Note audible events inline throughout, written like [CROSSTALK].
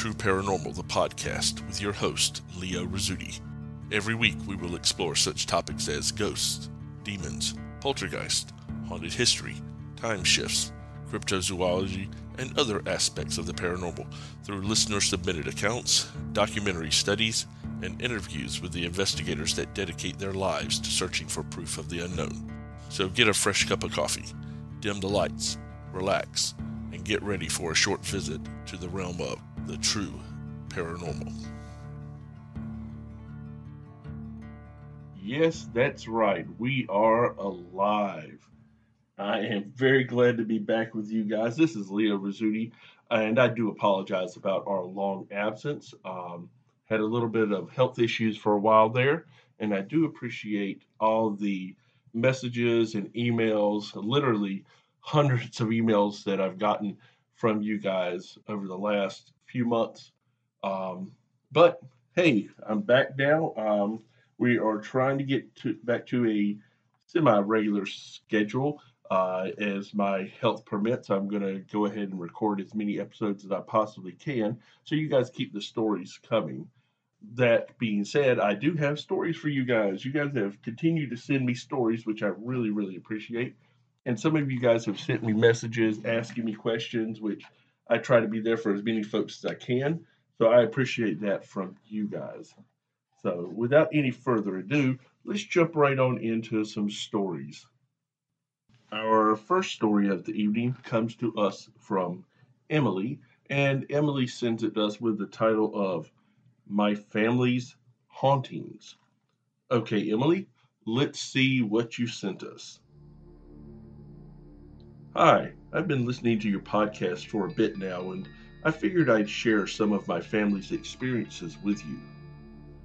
True Paranormal, the podcast, with your host, Leo Rizzuti. Every week we will explore such topics as ghosts, demons, poltergeist, haunted history, time shifts, cryptozoology, and other aspects of the paranormal through listener submitted accounts, documentary studies, and interviews with the investigators that dedicate their lives to searching for proof of the unknown. So get a fresh cup of coffee, dim the lights, relax, and get ready for a short visit to the realm of the true paranormal. Yes, that's right. We are alive. I am very glad to be back with you guys. This is Leo Rizzuti, and I do apologize about our long absence. Um, had a little bit of health issues for a while there, and I do appreciate all the messages and emails, literally hundreds of emails that I've gotten from you guys over the last few months. Um, but hey, I'm back now. Um, we are trying to get to, back to a semi-regular schedule uh, as my health permits. I'm going to go ahead and record as many episodes as I possibly can, so you guys keep the stories coming. That being said, I do have stories for you guys. You guys have continued to send me stories, which I really, really appreciate. And some of you guys have sent me messages asking me questions, which I try to be there for as many folks as I can. So I appreciate that from you guys. So without any further ado, let's jump right on into some stories. Our first story of the evening comes to us from Emily, and Emily sends it to us with the title of My Family's Hauntings. Okay, Emily, let's see what you sent us. Hi, I've been listening to your podcast for a bit now, and I figured I'd share some of my family's experiences with you.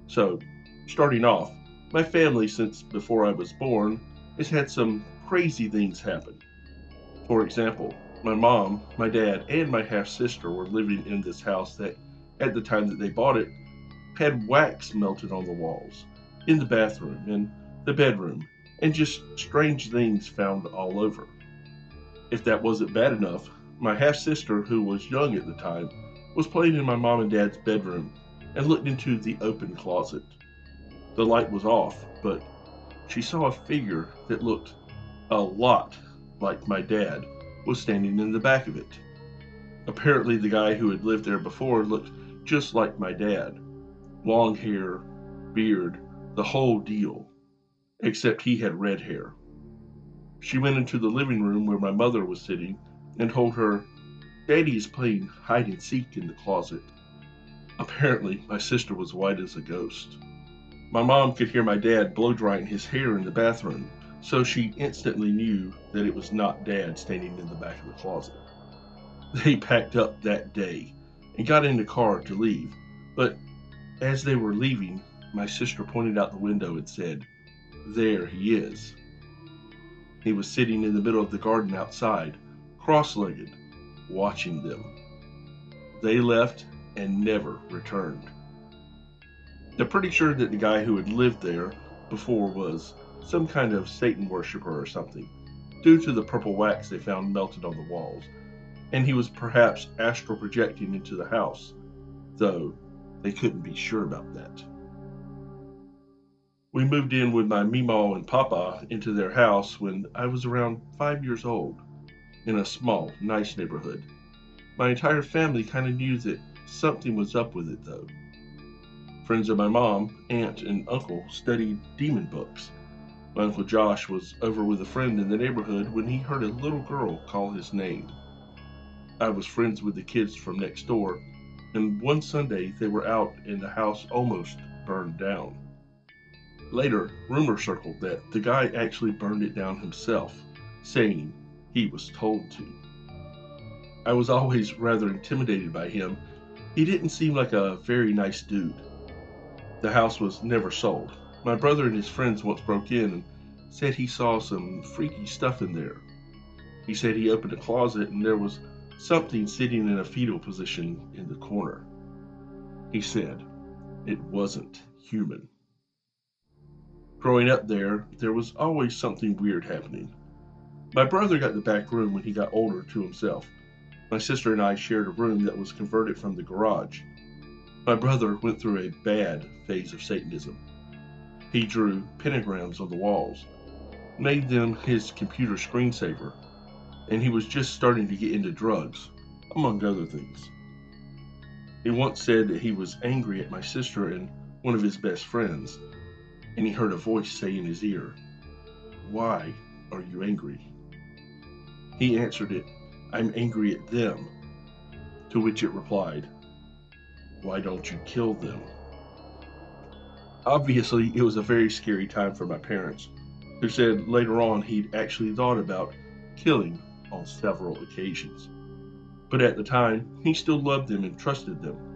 So, starting off, my family, since before I was born, has had some crazy things happen. For example, my mom, my dad, and my half sister were living in this house that, at the time that they bought it, had wax melted on the walls, in the bathroom, in the bedroom, and just strange things found all over. If that wasn't bad enough, my half sister, who was young at the time, was playing in my mom and dad's bedroom and looked into the open closet. The light was off, but she saw a figure that looked a lot like my dad was standing in the back of it. Apparently, the guy who had lived there before looked just like my dad long hair, beard, the whole deal, except he had red hair. She went into the living room where my mother was sitting and told her, Daddy is playing hide and seek in the closet. Apparently, my sister was white as a ghost. My mom could hear my dad blow drying his hair in the bathroom, so she instantly knew that it was not Dad standing in the back of the closet. They packed up that day and got in the car to leave, but as they were leaving, my sister pointed out the window and said, There he is. He was sitting in the middle of the garden outside, cross legged, watching them. They left and never returned. They're pretty sure that the guy who had lived there before was some kind of Satan worshiper or something, due to the purple wax they found melted on the walls, and he was perhaps astral projecting into the house, though they couldn't be sure about that. We moved in with my Meemaw and Papa into their house when I was around five years old, in a small, nice neighborhood. My entire family kind of knew that something was up with it, though. Friends of my mom, aunt, and uncle studied demon books. My Uncle Josh was over with a friend in the neighborhood when he heard a little girl call his name. I was friends with the kids from next door, and one Sunday they were out and the house almost burned down. Later, rumor circled that the guy actually burned it down himself, saying he was told to. I was always rather intimidated by him. He didn't seem like a very nice dude. The house was never sold. My brother and his friends once broke in and said he saw some freaky stuff in there. He said he opened a closet and there was something sitting in a fetal position in the corner. He said it wasn't human. Growing up there, there was always something weird happening. My brother got the back room when he got older to himself. My sister and I shared a room that was converted from the garage. My brother went through a bad phase of Satanism. He drew pentagrams on the walls, made them his computer screensaver, and he was just starting to get into drugs, among other things. He once said that he was angry at my sister and one of his best friends, and he heard a voice say in his ear, Why are you angry? He answered it, I'm angry at them. To which it replied, Why don't you kill them? Obviously, it was a very scary time for my parents, who said later on he'd actually thought about killing on several occasions. But at the time, he still loved them and trusted them.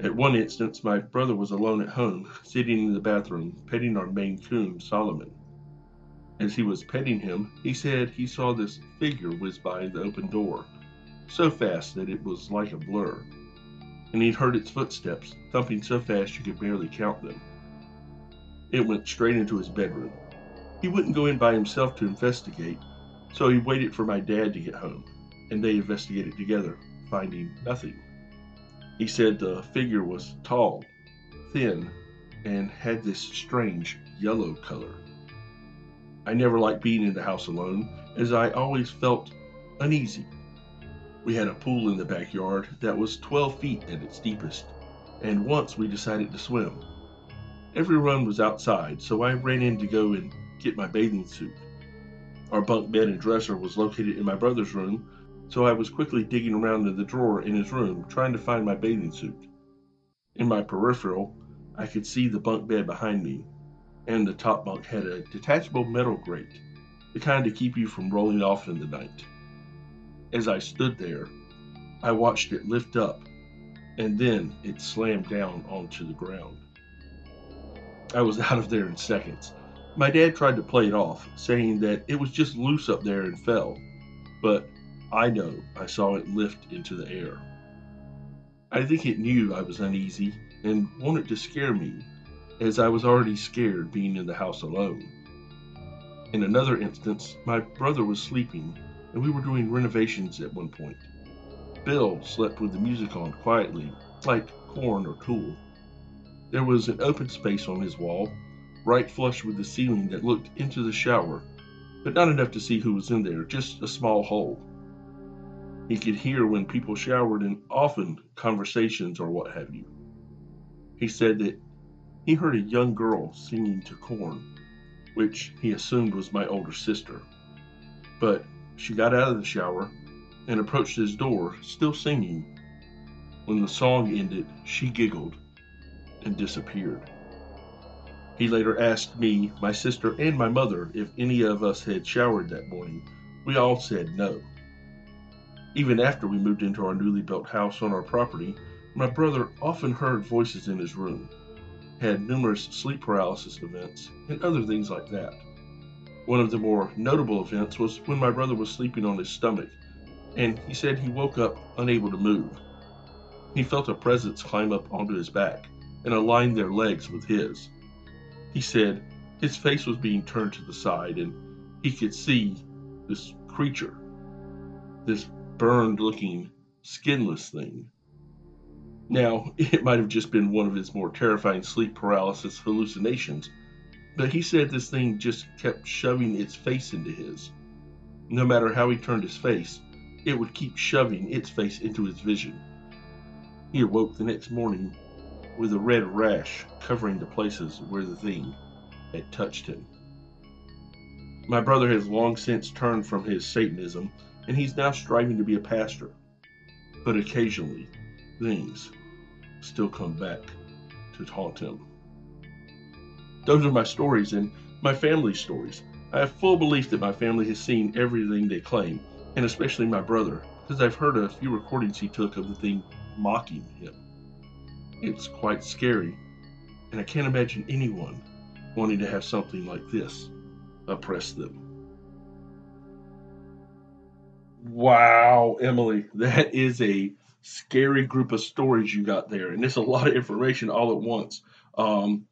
At one instance, my brother was alone at home, sitting in the bathroom, petting our Maine Coon, Solomon. As he was petting him, he said he saw this figure whiz by the open door, so fast that it was like a blur, and he'd heard its footsteps, thumping so fast you could barely count them. It went straight into his bedroom. He wouldn't go in by himself to investigate, so he waited for my dad to get home, and they investigated together, finding nothing. He said the figure was tall, thin, and had this strange yellow color. I never liked being in the house alone, as I always felt uneasy. We had a pool in the backyard that was 12 feet at its deepest, and once we decided to swim. Everyone was outside, so I ran in to go and get my bathing suit. Our bunk bed and dresser was located in my brother's room, so I was quickly digging around in the drawer in his room trying to find my bathing suit. In my peripheral, I could see the bunk bed behind me, and the top bunk had a detachable metal grate, the kind to keep you from rolling off in the night. As I stood there, I watched it lift up, and then it slammed down onto the ground. I was [LAUGHS] out of there in seconds. My dad tried to play it off, saying that it was just loose up there and fell, but I know I saw it lift into the air. I think it knew I was uneasy and wanted to scare me as I was already scared being in the house alone. In another instance, my brother was sleeping and we were doing renovations at one point. Bill slept with the music on quietly, like Korn or Tool. There was an open space on his wall, right flush with the ceiling that looked into the shower, but not enough to see who was in there, just a small hole. He could hear when people showered and often conversations or what have you. He said that he heard a young girl singing to Korn, which he assumed was my older sister. But she got out of the shower and approached his door, still singing. When the song ended, she giggled and disappeared. He later asked me, my sister, and my mother if any of us had showered that morning. We all said no. Even after we moved into our newly built house on our property, my brother often heard voices in his room had numerous sleep paralysis events, and other things like that. One of the more notable events was when my brother was sleeping on his stomach, and he said he woke up unable to move. He felt a presence climb up onto his back and align their legs with his. He said his face was being turned to the side and he could see this creature, this burned looking, skinless thing now, [LAUGHS] it might have just been one of his more terrifying sleep paralysis hallucinations, but he said this thing just kept shoving its face into his. No matter how he turned his face, it would keep shoving its face into his vision. He awoke the next morning with a red rash covering the places where the thing had touched him. My brother has long since turned from his Satanism, and he's now striving to be a pastor. But occasionally, things still come back to haunt him. Those are my stories and my family's stories. I have full belief that my family has seen everything they claim, and especially my brother, because I've heard a few recordings he took of the thing mocking him. It's quite scary, and I can't imagine anyone wanting to have something like this oppress them. Wow, Emily, [LAUGHS] that is a scary group of stories you got there, and it's a lot of information all at once. Um,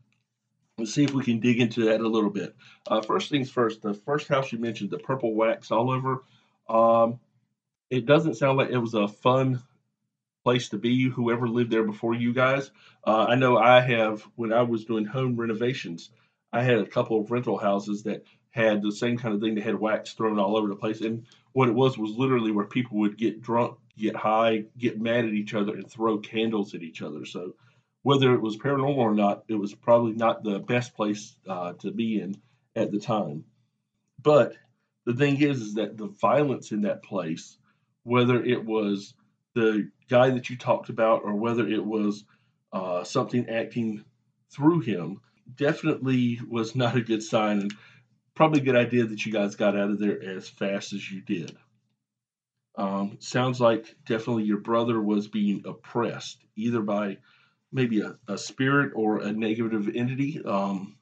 Let's see if we can dig into that a little bit. Uh, first things first, the first house you mentioned, the purple wax all over. Um, it doesn't sound like it was a fun place to be. Whoever lived there before you guys, uh, I know I have. When I was doing home renovations, I had a couple of rental houses that had the same kind of thing. They had wax thrown all over the place, and what it was was literally where people would get drunk, get high, get mad at each other, and throw candles at each other. So whether it was paranormal or not, it was probably not the best place uh, to be in at the time. But the thing is, is that the violence in that place, whether it was the guy that you talked about or whether it was uh, something acting through him, definitely was not a good sign and probably a good idea that you guys got out of there as fast as you did. Um, sounds like definitely your brother was being oppressed either by maybe a, a spirit or a negative entity. Um,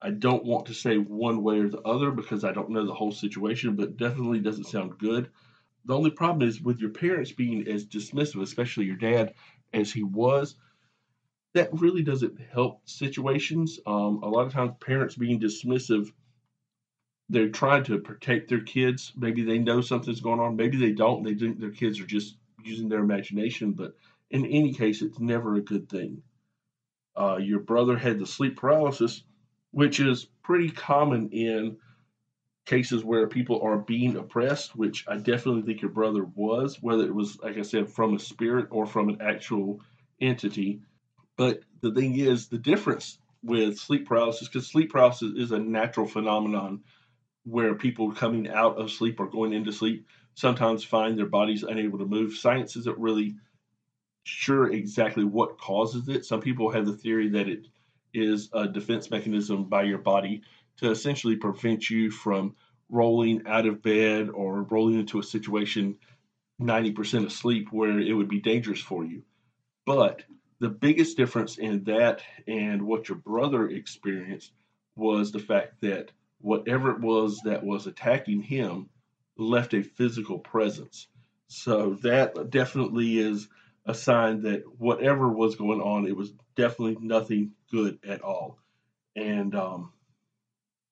I don't want to say one way or the other because I don't know the whole situation, but definitely doesn't sound good. The only problem is with your parents being as dismissive, especially your dad, as he was, that really doesn't help situations. Um, a lot of times, parents being dismissive, they're trying to protect their kids. Maybe they know something's going on. Maybe they don't. They think their kids are just using their imagination. But in any case, it's never a good thing. Uh, your brother had the sleep paralysis, which is pretty common in cases where people are being oppressed, which I definitely think your brother was, whether it was, like I said, from a spirit or from an actual entity. But the thing is, the difference with sleep paralysis, because sleep paralysis is a natural phenomenon where people coming out of sleep or going into sleep sometimes find their bodies unable to move. Science isn't really sure exactly what causes it. Some people have the theory that it is a defense mechanism by your body to essentially prevent you from rolling out of bed or rolling into a situation 90% asleep where it would be dangerous for you. But the biggest difference in that and what your brother experienced was the fact that whatever it was that was attacking him left a physical presence. So that definitely is a sign that whatever was going on, it was definitely nothing good at all. And um,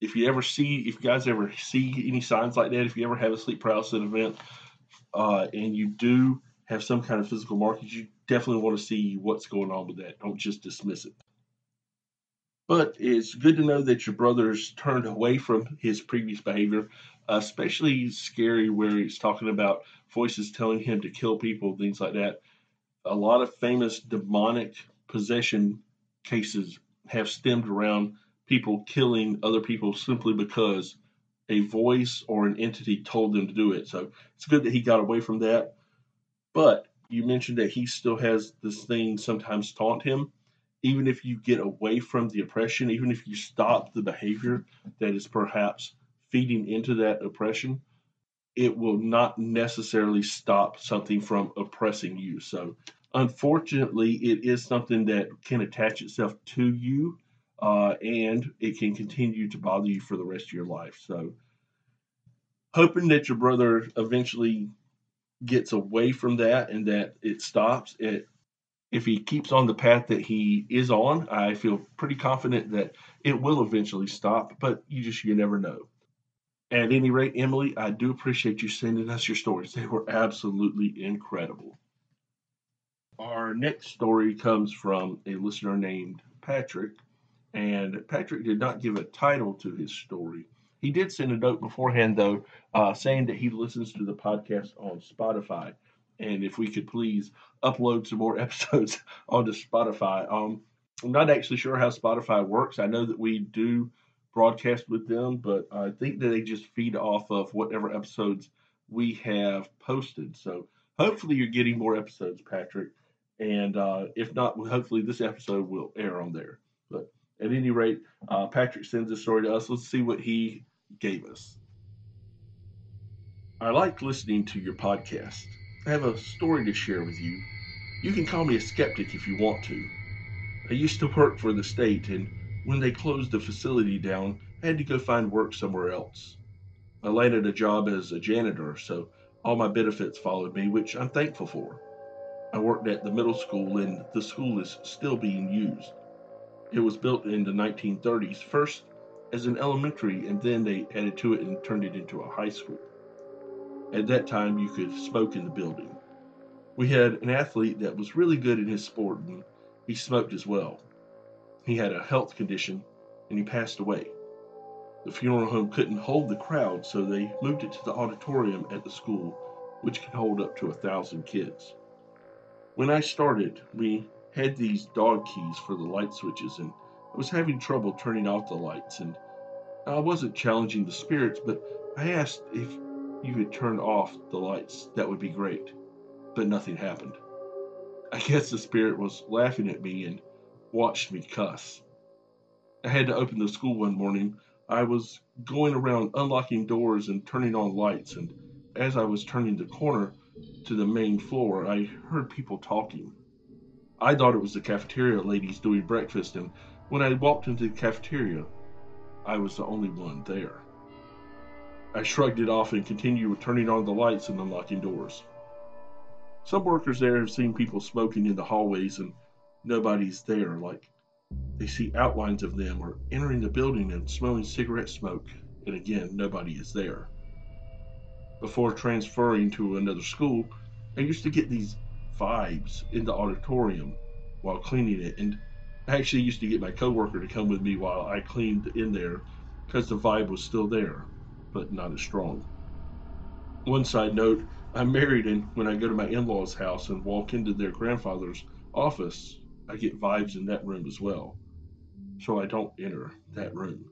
if you ever see, if you guys ever see any signs like that, if you ever have a sleep paralysis event, uh, and you do have some kind of physical markings, you definitely want to see what's going on with that. Don't just dismiss it. But it's good to know that your brother's turned away from his previous behavior, especially scary where he's talking about voices telling him to kill people, things like that a lot of famous demonic possession cases have stemmed around people killing other people simply because a voice or an entity told them to do it. So it's good that he got away from that. But you mentioned that he still has this thing sometimes taunt him. Even if you get away from the oppression, even if you stop the behavior that is perhaps feeding into that oppression, it will not necessarily stop something from oppressing you. So unfortunately, it is something that can attach itself to you uh, and it can continue to bother you for the rest of your life. So, hoping that your brother eventually gets away from that and that it stops. It, if he keeps on the path that he is on, I feel pretty confident that it will eventually stop, but you just, you never know. At any rate, Emily, I do appreciate you sending us your stories. They were absolutely incredible. Our next story comes from a listener named Patrick, and Patrick did not give a title to his story. He did send a note beforehand, though, uh, saying that he listens to the podcast on Spotify, and if we could please upload some more [LAUGHS] episodes onto Spotify. Um, I'm not actually sure how Spotify works. I know that we do broadcast with them, but I think that they just feed off of whatever episodes we have posted. So hopefully you're getting more episodes, Patrick. And uh, if not, hopefully this episode will air on there. But at any rate, uh, Patrick sends a story to us. Let's see what he gave us. I like listening to your podcast. I have a story to share with you. You can call me a skeptic if you want to. I used to work for the state, and when they closed the facility down, I had to go find work somewhere else. I landed a job as a janitor, so all my benefits followed me, which I'm thankful for. I worked at the middle school and the school is still being used. It was built in the 1930s, first as an elementary, and then they added to it and turned it into a high school. At that time, you could smoke in the building. We had an athlete that was really good in his sport, and he smoked as well. He had a health condition, and he passed away. The funeral home couldn't hold the crowd, so they moved it to the auditorium at the school, which could hold up to a thousand kids. When I started, we had these dog keys for the light switches, and I was having trouble turning off the lights. And I wasn't challenging the spirits, but I asked if you could turn off the lights. That would be great. But nothing happened. I guess the spirit was laughing at me and watched me cuss. I had to open the school one morning I was going around unlocking doors and turning on lights, and as I was turning the corner to the main floor, I heard people talking. I thought it was the cafeteria ladies doing breakfast, and when I walked into the cafeteria, I was the only one there. I shrugged it off and continued with turning on the lights and unlocking doors. Some workers there have seen people smoking in the hallways and nobody's there, like they see outlines of them or entering the building and smelling cigarette smoke, and again, nobody is there. Before transferring to another school, I used to get these vibes in the auditorium while cleaning it, and I actually used to get my coworker to come with me while I cleaned in there because the vibe was still there, but not as strong. One side note I'm married, and when I go to my in law's house and walk into their grandfather's office, I get vibes in that room as well. So I don't enter that room.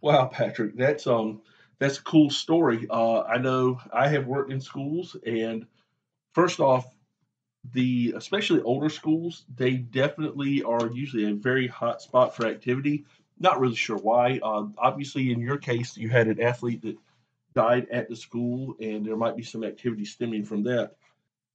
Wow, Patrick, that's um that's a cool story. Uh, I know I have worked in schools, and first off, the especially older schools, they definitely are usually a very hot spot for activity. Not really sure why. Uh, obviously, in your case, you had an athlete that died at the school, and there might be some activity stemming from that.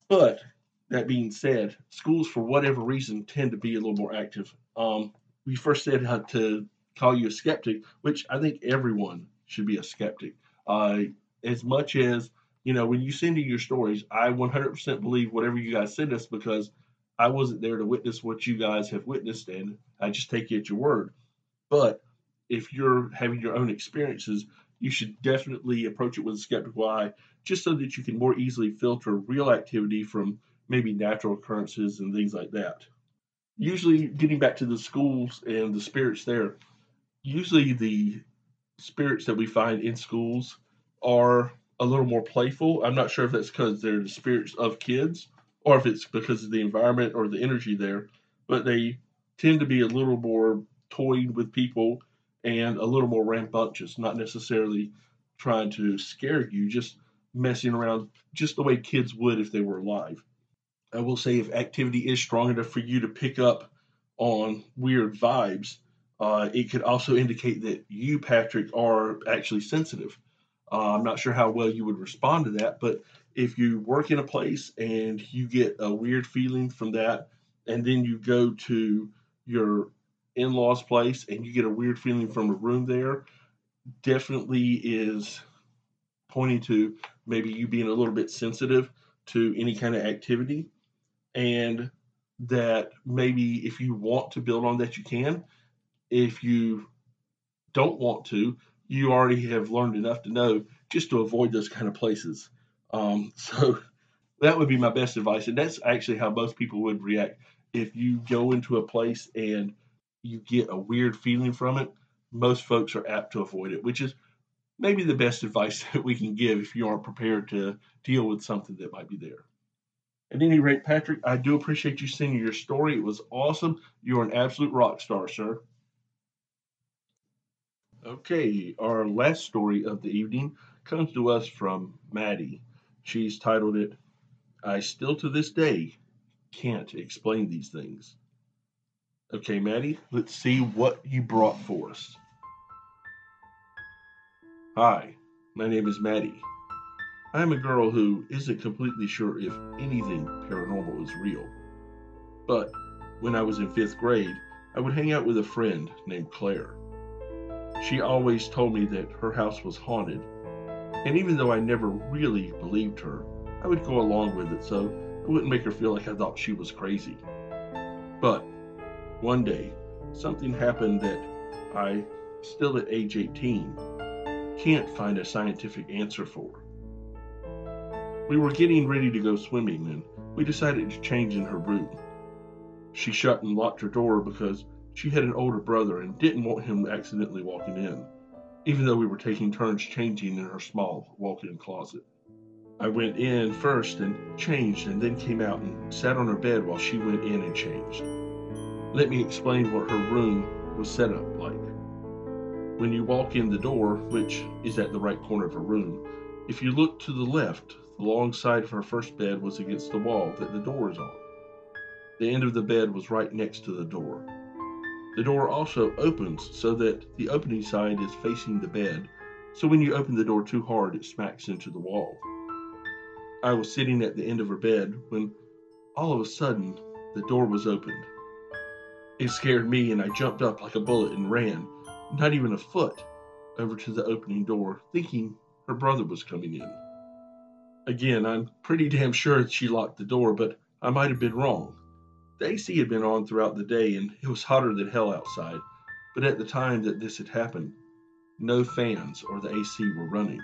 But that being said, schools, for whatever reason, tend to be a little more active. Um, we first said how to call you a skeptic, which I think everyone should be a skeptic. Uh, as much as, you know, when you send in your stories, I 100% believe whatever you guys send us because I wasn't there to witness what you guys have witnessed, and I just take you at your word. But if you're having your own experiences, you should definitely approach it with a skeptical eye, just so that you can more easily filter real activity from maybe natural occurrences and things like that. Usually, getting back to the schools and the spirits there, usually the spirits that we find in schools are a little more playful. I'm not sure if that's because they're the spirits of kids or if it's because of the environment or the energy there, but they tend to be a little more toying with people and a little more rambunctious, not necessarily trying to scare you, just messing around just the way kids would if they were alive. I will say if activity is strong enough for you to pick up on weird vibes, uh, it could also indicate that you, Patrick, are actually sensitive. Uh, I'm not sure how well you would respond to that, but if you work in a place and you get a weird feeling from that, and then you go to your in law's place and you get a weird feeling from a room there, definitely is pointing to maybe you being a little bit sensitive to any kind of activity and that maybe if you want to build on that, you can. If you don't want to, you already have learned enough to know just to avoid those kind of places. Um, [LAUGHS] so that would be my best advice. And that's actually how most people would react. If you go into a place and you get a weird feeling from it, most folks are apt to avoid it, which is maybe the best advice [LAUGHS] that we can give if you aren't prepared to deal with something that might be there. At any rate, Patrick, I do appreciate you sending your story. It was awesome. You're an absolute rock star, sir. Okay, our last story of the evening comes to us from Maddie. She's titled it, I Still to This Day Can't Explain These Things. Okay, Maddie, let's see what you brought for us. Hi, my name is Maddie. I'm a girl who isn't completely sure if anything paranormal is real. But when I was in fifth grade, I would hang out with a friend named Claire. She always told me that her house was haunted, and even though I never really believed her, I would go along with it so it wouldn't make her feel like I thought she was crazy. But One day, something happened that I, still at age 18, can't find a scientific answer for. We were getting ready to go swimming and we decided to change in her room. She shut and locked her door because she had an older brother and didn't want him accidentally walking in, even though we were taking turns changing in her small walk in closet. I went in first and changed and then came out and sat on her bed while she went in and changed. Let me explain what her room was set up like. When you walk in the door, which is at the right corner of her room, if you look to the left, the long side of her first bed was against the wall that the door is on. The end of the bed was right next to the door. The door also opens so that the opening side is facing the bed, so when you open the door too hard, it smacks into the wall. I was sitting at the end of her bed when all of a sudden the door was opened. It scared me and I jumped up like a bullet and ran, not even a foot, over to the opening door, thinking her brother was coming in. Again, I'm pretty damn sure she locked the door, but I might have been wrong. The AC had been on throughout the day and it was hotter than hell outside, but at the time that this had happened, no fans or the AC were running.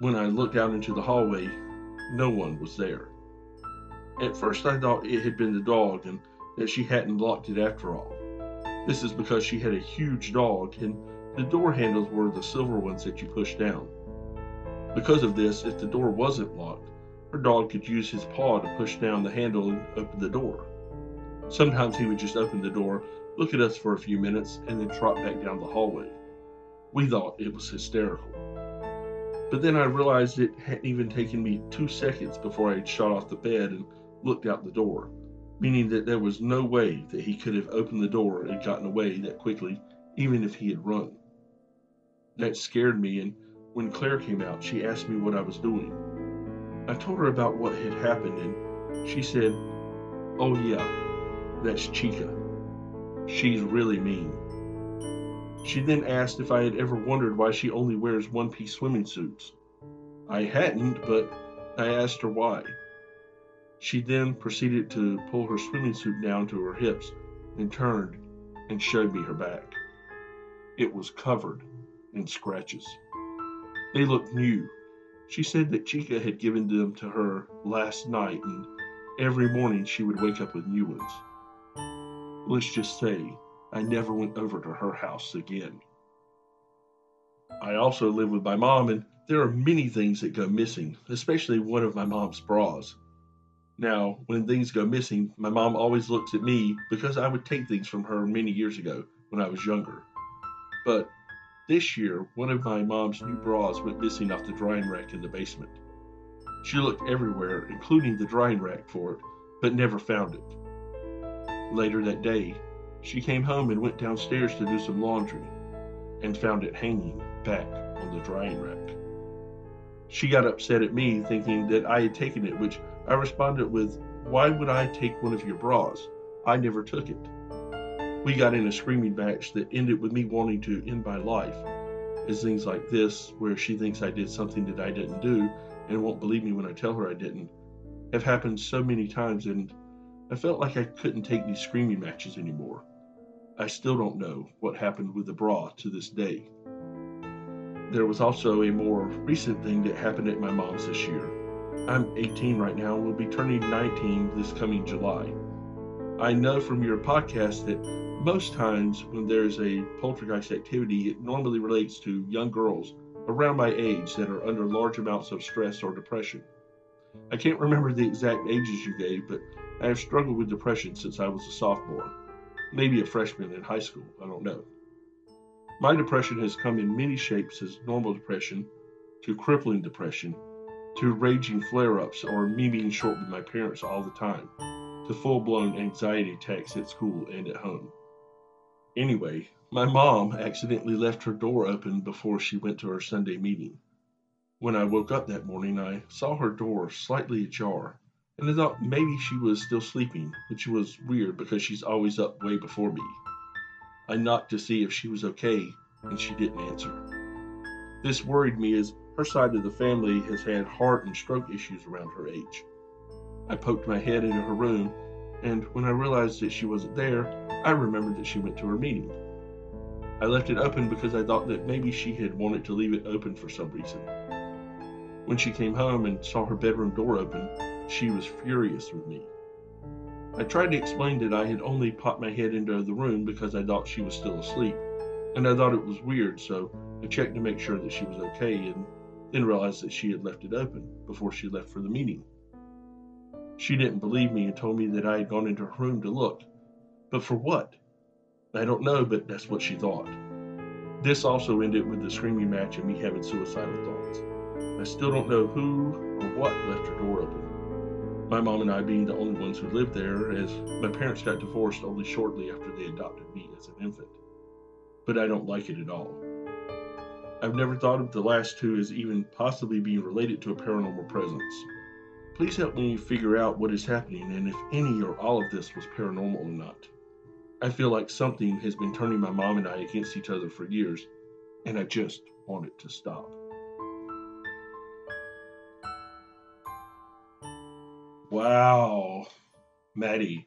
When I looked out into the hallway, no one was there. At first, I thought it had been the dog and that she hadn't locked it after all. This is because she had a huge dog and the door handles were the silver ones that you push down. Because of this, if the door wasn't locked, her dog could use his paw to push down the handle and open the door. Sometimes he would just open the door, look at us for a few minutes, and then trot back down the hallway. We thought it was hysterical. But then I realized it hadn't even taken me two seconds before I had shot off the bed and looked out the door, meaning that there was no way that he could have opened the door and gotten away that quickly, even if he had run. That scared me, and when Claire came out, she asked me what I was doing. I told her about what had happened, and she said, Oh, yeah, that's Chica. She's really mean. She then asked if I had ever wondered why she only wears one piece swimming suits. I hadn't, but I asked her why. She then proceeded to pull her swimming suit down to her hips and turned and showed me her back. It was covered in scratches. They looked new. She said that Chica had given them to her last night and every morning she would wake up with new ones. Let's just say I never went over to her house again. I also live with my mom, and there are many things that go missing, especially one of my mom's bras. Now, when things go missing, my mom always looks at me because I would take things from her many years ago when I was younger. But this year, one of my mom's new bras went missing off the drying rack in the basement. She looked everywhere, including the drying rack, for it, but never found it. Later that day, she came home and went downstairs to do some laundry and found it hanging back on the drying rack. She got upset at me, thinking that I had taken it, which I responded with, Why would I take one of your bras? I never took it. We got in a screaming match that ended with me wanting to end my life. As things like this, where she thinks I did something that I didn't do and won't believe me when I tell her I didn't, have happened so many times, and I felt like I couldn't take these screaming matches anymore. I still don't know what happened with the bra to this day. There was also a more recent thing that happened at my mom's this year. I'm 18 right now and will be turning 19 this coming July. I know from your podcast that most times when there's a poltergeist activity, it normally relates to young girls around my age that are under large amounts of stress or depression. I can't remember the exact ages you gave, but I have struggled with depression since I was a sophomore maybe a freshman in high school. I don't know. My depression has come in many shapes as normal depression, to crippling depression, to raging flare ups or me being short with my parents all the time, to full blown anxiety attacks at school and at home. Anyway, my mom accidentally left her door open before she went to her Sunday meeting. When I woke up that morning, I saw her door slightly ajar and I thought maybe she was still sleeping, which was weird because she's always up way before me. I knocked to see if she was okay, and she didn't answer. This worried me as her side of the family has had heart and stroke issues around her age. I poked my head into her room, and when I realized that she wasn't there, I remembered that she went to her meeting. I left it open because I thought that maybe she had wanted to leave it open for some reason. When she came home and saw her bedroom door open, she was furious with me. I tried to explain that I had only popped my head into the room because I thought she was still asleep, and I thought it was weird, so I checked to make sure that she was okay and then realized that she had left it open before she left for the meeting. She didn't believe me and told me that I had gone into her room to look. But for what? I don't know, but that's what she thought. This also ended with the screaming match and me having suicidal thoughts. I still don't know who or what left her door open my mom and I being the only ones who lived there, as my parents got divorced only shortly after they adopted me as an infant. But I don't like it at all. I've never thought of the last two as even possibly being related to a paranormal presence. Please help me figure out what is happening and if any or all of this was paranormal or not. I feel like something has been turning my mom and I against each other for years, and I just want it to stop. Wow, Maddie.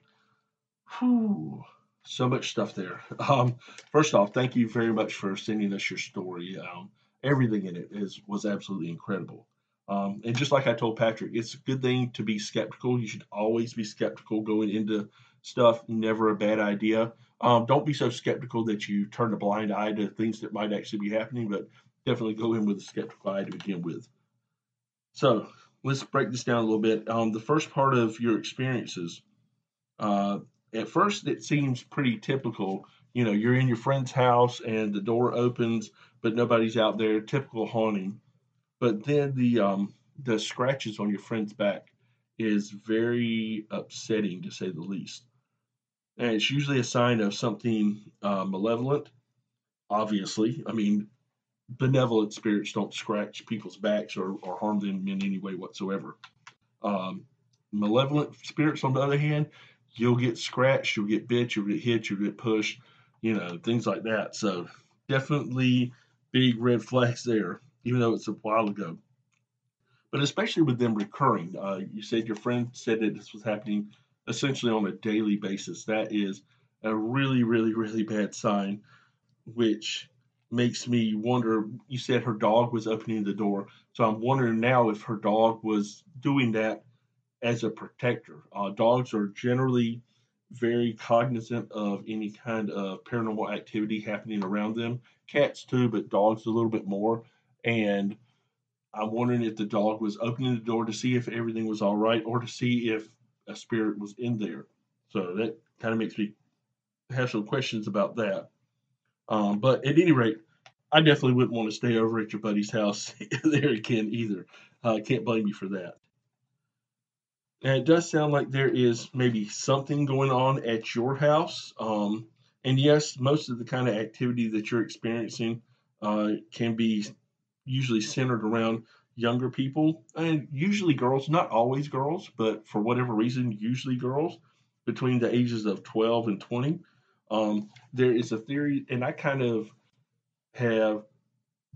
Whew. So much stuff there. [LAUGHS] Um, first off, thank you very much for sending us your story. Um, everything in it is was absolutely incredible. Um, and just like I told Patrick, it's a good thing to be skeptical. You should always be skeptical going into stuff. Never a bad idea. Um, don't be so skeptical that you turn a blind eye to things that might actually be happening, but definitely go in with a skeptical eye to begin with. So, let's break this down a little bit. Um, the first part of your experiences, uh, at first it seems pretty typical. You know, you're in your friend's house and the door opens, but nobody's out there. Typical haunting. But then the um, the scratches on your friend's back is very upsetting to say the least. And it's usually a sign of something uh, malevolent. Obviously, I mean, benevolent spirits don't scratch people's backs or, or harm them in any way whatsoever. Um, malevolent spirits, on the other hand, you'll get scratched, you'll get bit, you'll get hit, you'll get pushed, you know, things like that. So definitely big red flags there, even though it's a while ago. But especially with them recurring, uh, you said your friend said that this was happening essentially on a daily basis. That is a really, really, really bad sign, which makes me wonder. You said her dog was opening the door, so I'm wondering now if her dog was doing that as a protector. Uh, dogs are generally very cognizant of any kind of paranormal activity happening around them. Cats too, but dogs a little bit more. And I'm wondering if the dog was opening the door to see if everything was all right or to see if a spirit was in there. So that kind of makes me have some questions about that. Um, but at any rate, I definitely wouldn't want to stay over at your buddy's house [LAUGHS] there again either. I uh, can't blame you for that. And it does sound like there is maybe something going on at your house. Um, and yes, most of the kind of activity that you're experiencing uh, can be usually centered around younger people and usually girls, not always girls, but for whatever reason, usually girls between the ages of 12 and 20. Um, there is a theory, and I kind of have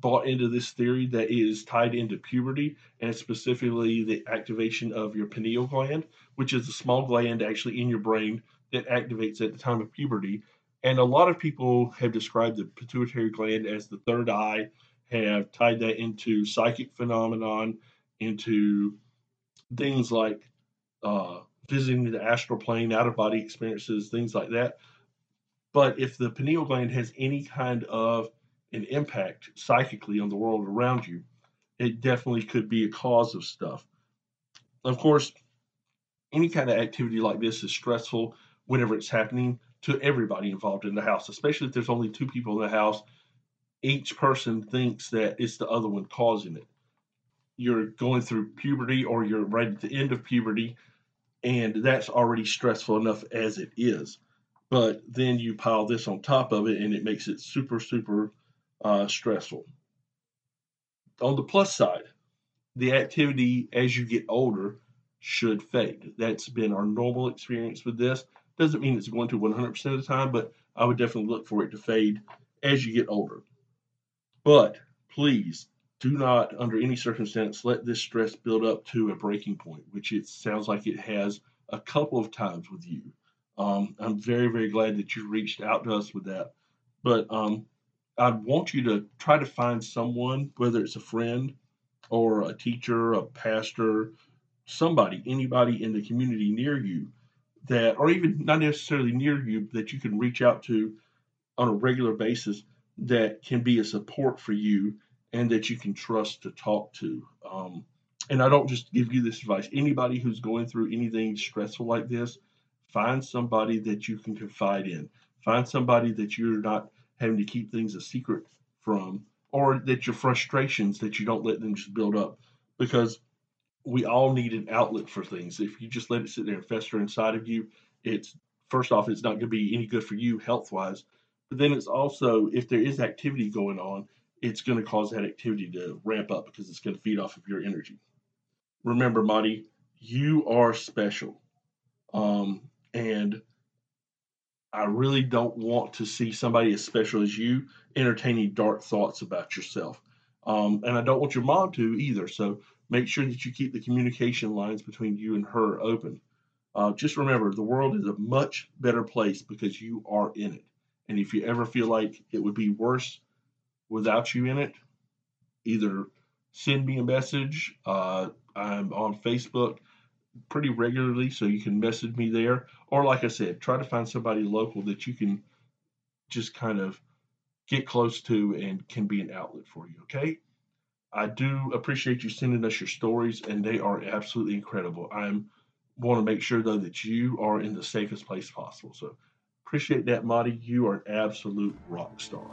bought into this theory that is tied into puberty and specifically the activation of your pineal gland, which is a small gland actually in your brain that activates at the time of puberty. And a lot of people have described the pituitary gland as the third eye, have tied that into psychic phenomenon, into things like uh, visiting the astral plane, out of body experiences, things like that. But if the pineal gland has any kind of an impact psychically on the world around you, it definitely could be a cause of stuff. Of course, any kind of activity like this is stressful whenever it's happening to everybody involved in the house, especially if there's only two people in the house. Each person thinks that it's the other one causing it. You're going through puberty or you're right at the end of puberty, and that's already stressful enough as it is. But then you pile this on top of it, and it makes it super, super uh, stressful. On the plus side, the activity as you get older should fade. That's been our normal experience with this. Doesn't mean it's going to 100% of the time, but I would definitely look for it to fade as you get older. But please do not, under any circumstance, let this stress build up to a breaking point, which it sounds like it has a couple of times with you. Um, I'm very, very glad that you reached out to us with that. But um, I want you to try to find someone, whether it's a friend or a teacher, a pastor, somebody, anybody in the community near you that, or even not necessarily near you, that you can reach out to on a regular basis that can be a support for you and that you can trust to talk to. Um, and I don't just give you this advice. Anybody who's going through anything stressful like this, find somebody that you can confide in. Find somebody that you're not having to keep things a secret from, or that your frustrations that you don't let them just build up. Because we all need an outlet for things. If you just let it sit there and fester inside of you, it's first off, it's not going to be any good for you health wise. But then it's also, if there is activity going on, it's going to cause that activity to ramp up because it's going to feed off of your energy remember, Marty, you are special. Um, and I really don't want to see somebody as special as you entertaining dark thoughts about yourself. Um, and I don't want your mom to either. So make sure that you keep the communication lines between you and her open. Uh, just remember, the world is a much better place because you are in it. And if you ever feel like it would be worse without you in it, either send me a message, uh, I'm on Facebook pretty regularly, so you can message me there. Or, like I said, try to find somebody local that you can just kind of get close to and can be an outlet for you. Okay. I do appreciate you sending us your stories, and they are absolutely incredible. I'm want to make sure though that you are in the safest place possible. So appreciate that, Marty. You are an absolute rock star.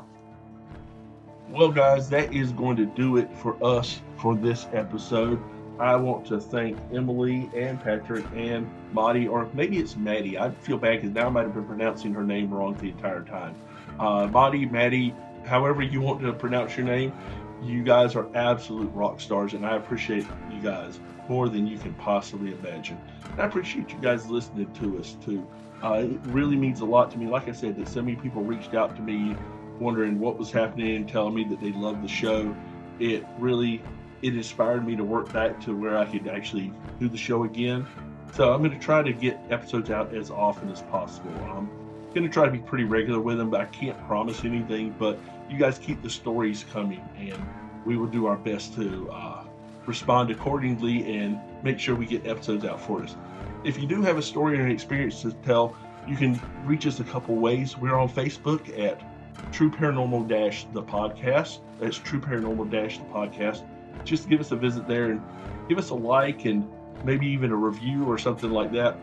Well, guys, that is going to do it for us for this episode. I want to thank Emily and Patrick and Maddie, or maybe it's Maddie. I feel bad because now I might have been pronouncing her name wrong the entire time. Uh, Maddie, Maddie, however you want to pronounce your name, you guys are absolute rock stars, and I appreciate you guys more than you can possibly imagine. And I appreciate you guys listening to us too. Uh, it really means a lot to me. Like I said, that so many people reached out to me wondering what was happening and telling me that they loved the show. It really it inspired me to work back to where I could actually do the show again. So I'm going to try to get episodes out as often as possible. I'm going to try to be pretty regular with them, but I can't promise anything. But you guys keep the stories coming, and we will do our best to uh, respond accordingly and make sure we get episodes out for us. If you do have a story or an experience to tell, you can reach us a couple ways. We're on Facebook at True Paranormal Dash the Podcast. That's True Paranormal Dash the Podcast just give us a visit there and give us a like and maybe even a review or something like that.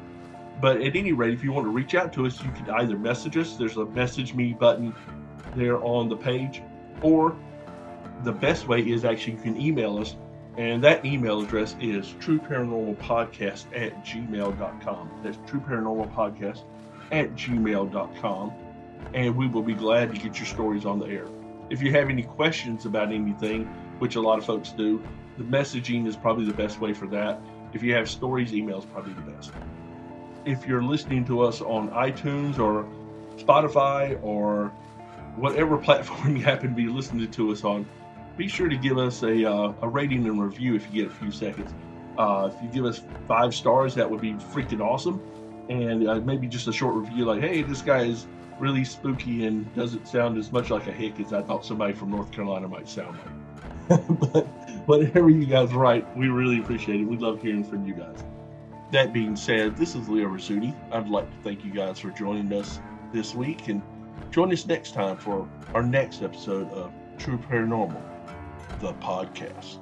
But at any rate, if you want to reach out to us, you can either message us. There's a message me button there on the page, or the best way is actually you can email us, and that email address is trueparanormalpodcast at gmail.com. That's trueparanormalpodcast at gmail.com, and we will be glad to get your stories on the air. If you have any questions about anything, which a lot of folks do. The messaging is probably the best way for that. If you have stories, email is probably the best. If you're listening to us on iTunes or Spotify or whatever [LAUGHS] platform you happen to be listening to us on, be sure to give us a, uh, a rating and review if you get a few seconds. Uh, if you give us five stars, that would be freaking awesome. And uh, maybe just a short review like, hey, this guy is really spooky and doesn't sound as much like a hick as I thought somebody from North Carolina might sound like. [LAUGHS] but whatever you guys write, we really appreciate it. We love hearing from you guys. That being said, this is Leo Rizzuti. I'd like to thank you guys for joining us this week and join us next time for our next episode of True Paranormal, the podcast.